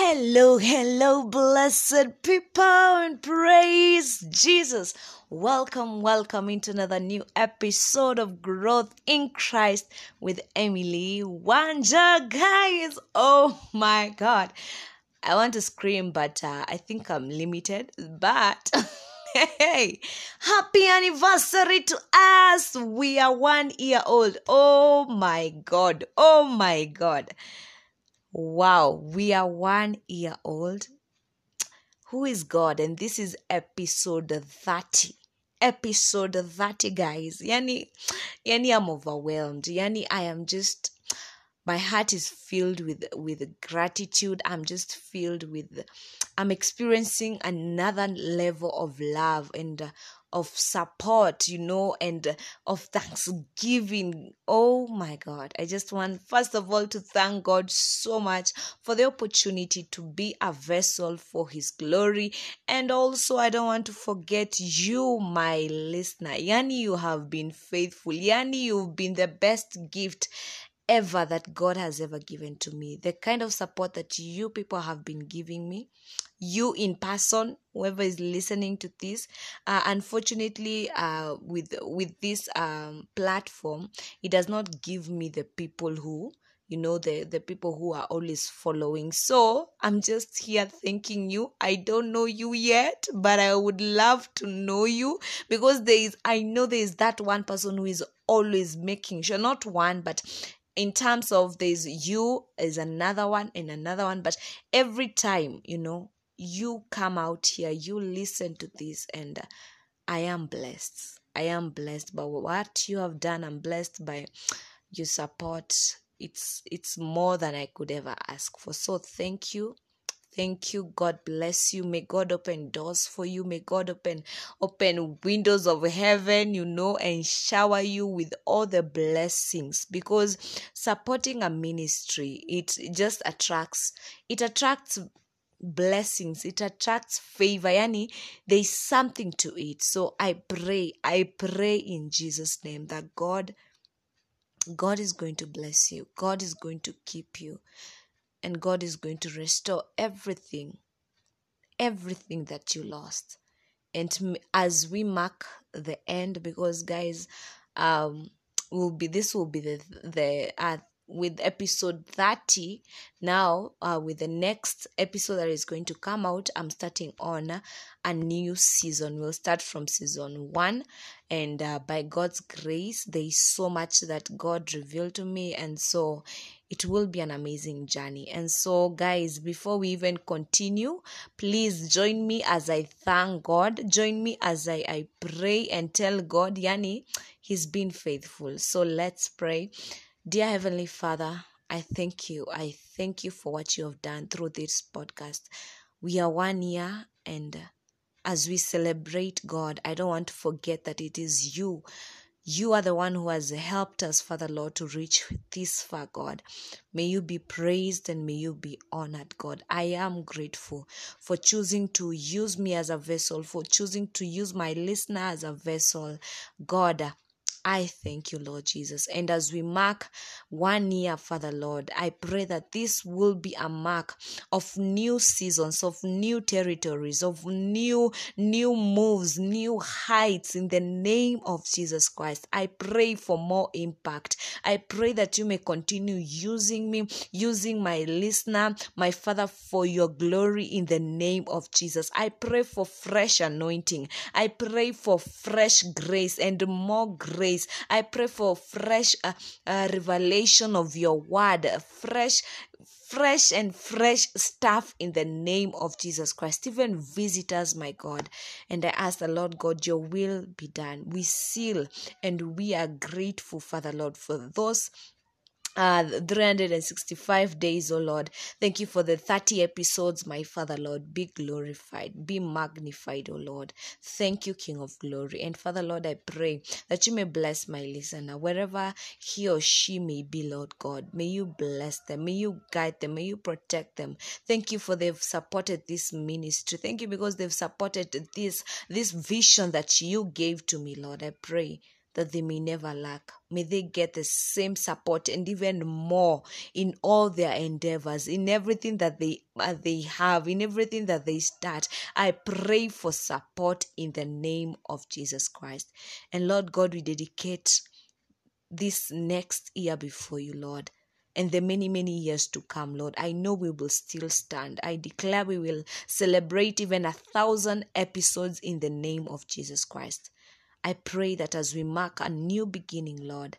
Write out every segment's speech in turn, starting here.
Hello, hello, blessed people, and praise Jesus. Welcome, welcome into another new episode of Growth in Christ with Emily Wanja. Guys, oh my God. I want to scream, but uh, I think I'm limited. But hey, happy anniversary to us. We are one year old. Oh my God. Oh my God. Wow, we are one year old. Who is God? And this is episode 30. Episode 30, guys. Yani, yani I'm overwhelmed. Yani, I am just my heart is filled with with gratitude i'm just filled with i'm experiencing another level of love and uh, of support you know and of thanksgiving. Oh my god. I just want first of all to thank god so much for the opportunity to be a vessel for his glory. And also i don't want to forget you my listener. Yani you have been faithful. Yani you've been the best gift ever that God has ever given to me. The kind of support that you people have been giving me, you in person, whoever is listening to this. Uh, unfortunately, uh, with with this um, platform, it does not give me the people who you know the the people who are always following so i'm just here thanking you i don't know you yet but i would love to know you because there is i know there is that one person who is always making sure not one but in terms of there's you is another one and another one but every time you know you come out here you listen to this and uh, i am blessed. I am blessed by what you have done. I'm blessed by your support. It's it's more than i could ever ask for. So thank you. Thank you. God bless you. May god open doors for you. May god open open windows of heaven you know and shower you with all the blessings. Because supporting a ministry it just attracts it attracts blessings. It attracts favor yani there's something to it. So i pray i pray in jesus name that god god is going to bless you. God is going to keep you. And God is going to restore everything, everything that you lost. And as we mark the end, because guys, um, will be this will be the the uh, with episode 30 now uh, with the next episode that is going to come out i'm starting on a new season. We'll start from season one and uh, by god's grace there is so much that god revealed to me and so it will be an amazing journey. And so guys before we even continue please join me as i thank god. Join me as i, I pray and tell god yani he's been faithful. So let's pray Dear Heavenly Father, I thank you. I thank you for what you have done through this podcast. We are one year, and as we celebrate God, I don't want to forget that it is you. You are the one who has helped us, Father Lord, to reach this far, God. May you be praised and may you be honored, God. I am grateful for choosing to use me as a vessel, for choosing to use my listener as a vessel. God, I thank you, Lord Jesus. And as we mark one year, Father Lord, I pray that this will be a mark of new seasons, of new territories, of new, new moves, new heights in the name of Jesus Christ. I pray for more impact. I pray that you may continue using me, using my listener, my Father, for your glory in the name of Jesus. I pray for fresh anointing. I pray for fresh grace and more grace I pray for fresh uh, uh, revelation of your word, fresh fresh and fresh stuff in the name of Jesus Christ. Even visitors, my God. And I ask the Lord God, your will be done. We seal and we are grateful, Father Lord, for those uh 365 days oh lord. Thank you for the 30 episodes my father lord. Be glorified. Be magnified oh lord. Thank you king of glory. And father lord i pray that you may bless my listener wherever he or she may be lord god. May you bless them. May you guide them. May you protect them. Thank you for they've supported this ministry. Thank you because they've supported this this vision that you gave to me lord. I pray that they may never lack. May they get the same support and even more in all their endeavors, in everything that they uh, they have, in everything that they start. I pray for support in the name of Jesus Christ. And Lord God, we dedicate this next year before you, Lord and the many, many years to come, Lord. I know we will still stand. I declare we will celebrate even a thousand episodes in the name of Jesus Christ. I pray that as we mark a new beginning, Lord,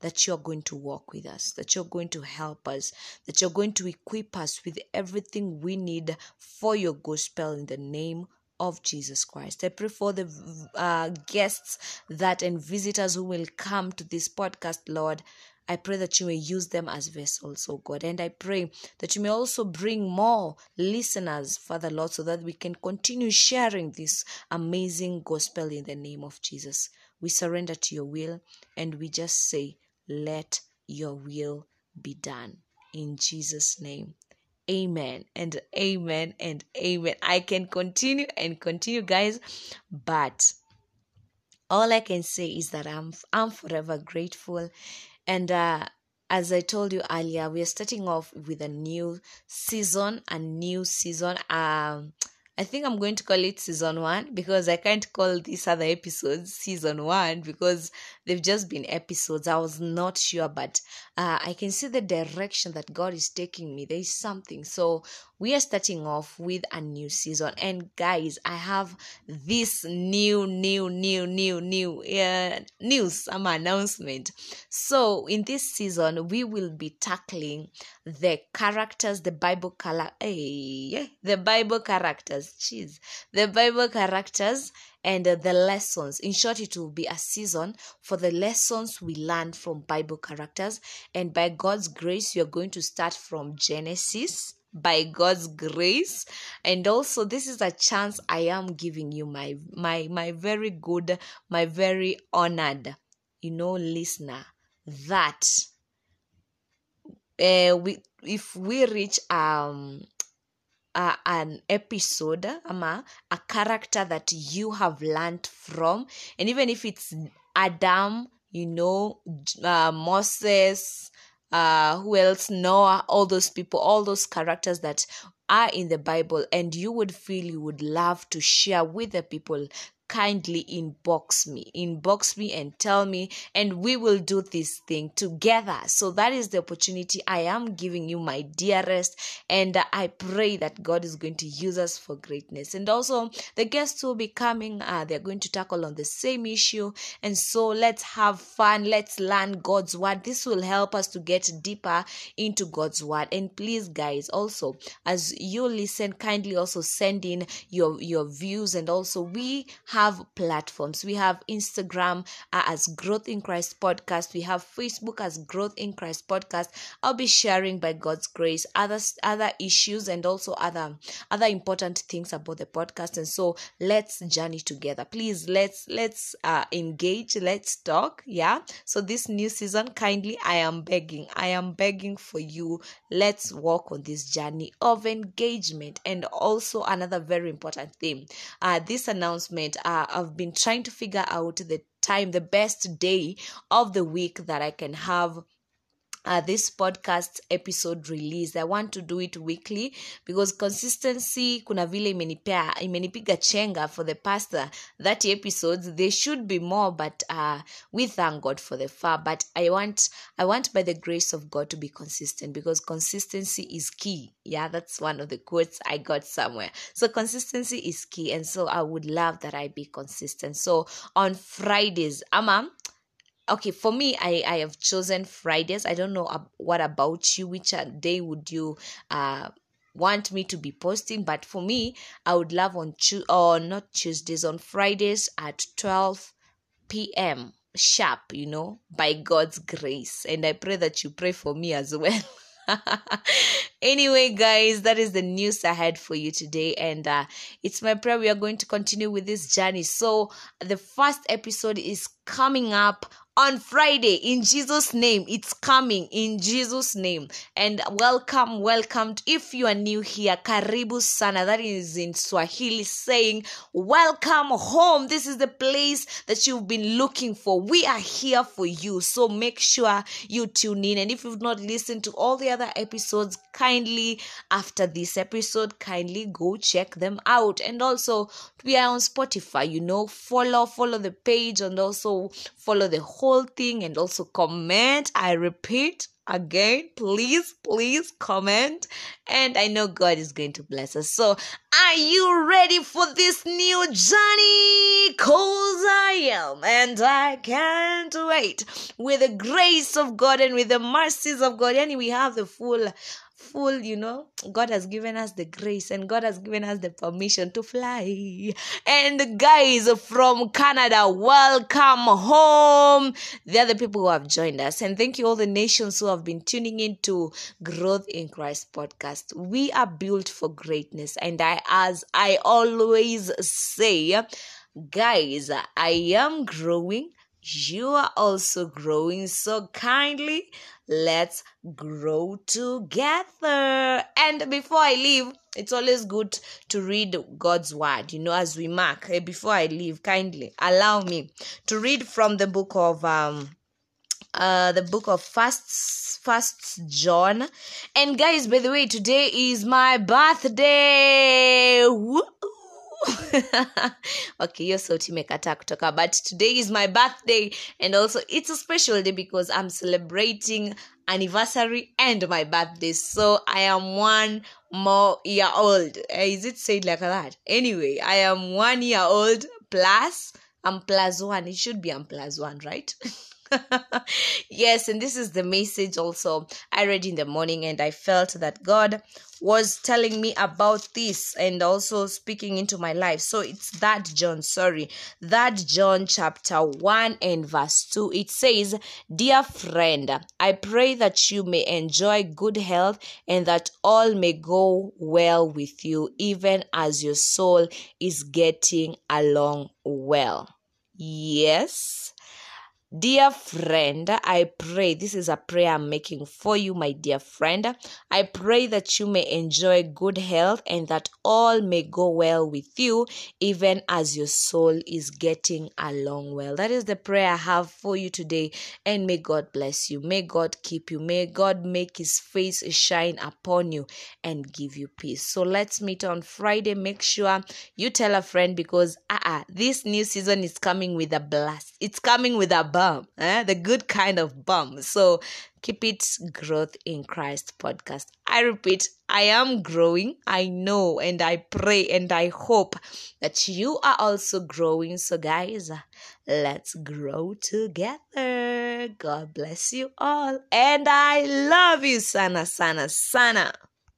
that you're going to walk with us, that you're going to help us, that you're going to equip us with everything we need for your gospel in the name of Jesus Christ. I pray for the uh, guests that and visitors who will come to this podcast, Lord, I pray that you may use them as vessels, oh God. And I pray that you may also bring more listeners, Father Lord, so that we can continue sharing this amazing gospel in the name of Jesus. We surrender to your will and we just say, let your will be done. In Jesus' name. Amen and amen and amen. I can continue and continue, guys, but all I can say is that I'm I'm forever grateful and uh, as I told you earlier, we are starting off with a new season, a new season. Um, I think I'm going to call it season one because I can't call these other episodes season one because they've just been episodes. I was not sure, but uh, I can see the direction that God is taking me. There is something. So we are starting off with a new season. And guys, I have this new, new, new, new, new uh, news, some announcement. So in this season, we will be tackling the characters, the Bible color, hey, the Bible characters, jeez, the Bible characters and uh, the lessons. In short, it will be a season for the lessons we learn from Bible characters. And by God's grace, you're going to start from Genesis by God's grace. And also this is a chance I am giving you my my my very good, my very honored, you know, listener that uh, we if we reach um uh, an episode ama a character that you have learned from. And even if it's adam you know uh, moses uh, who else? Noah all those people all those characters that are in the bible and you would feel you would love to share with the people kindly inbox me inbox me and tell me and we will do this thing together. So that is the opportunity i am giving you my dearest and i pray that god is going to use us for greatness. And also the guests will be coming uh, they're going to tackle on the same issue. And so let's have fun. Let's learn god's word. This will help us to get deeper into god's word. And please guys also as you listen kindly also send in your your views. And also we have have platforms. We have Instagram uh, as Growth in Christ Podcast. We have Facebook as Growth in Christ Podcast. I'll be sharing by God's grace other other issues and also other other important things about the podcast. And so let's journey together. Please let's let's uh, engage. Let's talk. Yeah. So this new season, kindly, I am begging. I am begging for you. Let's walk on this journey of engagement. And also another very important thing. Uh, this announcement uh, I've been trying to figure out the time, the best day of the week that I can have uh, this podcast episode released i want to do it weekly because consistency kuna vile imenipea imenipiga chenga for the past uh, 30 episodes. There should be more but uh, we thank god for the far. But i want i want by the grace of god to be consistent because consistency is key. Yeah that's one of the quotes i got somewhere. So consistency is key and so i would love that i be consistent. So on fridays ama okay for me i i have chosen fridays. I don't know what about you which day would you uh want me to be posting? But for me i would love on tu- or not tuesdays on fridays at 12 p.m sharp you know by god's grace. And i pray that you pray for me as well. Anyway guys that is the news i had for you today. And uh, it's my prayer we are going to continue with this journey. So the first episode is coming up on Friday in Jesus' name. It's coming in Jesus' name. And welcome, welcome. If you are new here, Karibu Sana. That is in Swahili saying, Welcome home. This is the place that you've been looking for. We are here for you. So make sure you tune in. And if you've not listened to all the other episodes, kindly after this episode, kindly go check them out. And also, we are on Spotify, you know, follow, follow the page and also follow the whole thing and also comment. I repeat, again please please comment. And i know god is going to bless us. So are you ready for this new journey? Cause i am. And i can't wait. With the grace of god and with the mercies of god. And we have the full full, you know, God has given us the grace and God has given us the permission to fly. And guys from Canada, welcome home. They're the people who have joined us. And thank you all the nations who have been tuning in to Growth in Christ podcast. We are built for greatness. And I, as I always say, guys, I am growing you are also growing so kindly let's grow together. And before i leave it's always good to read god's word you know as we mark hey, before i leave kindly allow me to read from the book of um uh the book of first first john. And guys by the way today is my birthday! okay you're so hiyo sauti imekataa kutoka but today is my birthday and also it's a special day because i'm celebrating anniversary and my birthday so i am one more year old. Uh, is it said like that? Anyway i am one year old plus i'm plus one it should be i'm plus one right yes, and this is the message also I read in the morning, and I felt that God was telling me about this and also speaking into my life. So it's that John, sorry, that John chapter 1 and verse 2. It says, Dear friend, I pray that you may enjoy good health and that all may go well with you, even as your soul is getting along well. Yes Dear friend, I pray, this is a prayer I'm making for you, my dear friend. I pray that you may enjoy good health and that all may go well with you, even as your soul is getting along well. That is the prayer I have for you today. And may God bless you. May God keep you. May God make his face shine upon you and give you peace. So let's meet on Friday. Make sure you tell a friend because uh-uh, this new season is coming with a blast. It's coming with a bum, eh? the good kind of bum. So keep it growth in Christ podcast. I repeat, I am growing. I know and I pray and I hope that you are also growing. So, guys, let's grow together. God bless you all. And I love you, Sana, Sana, Sana.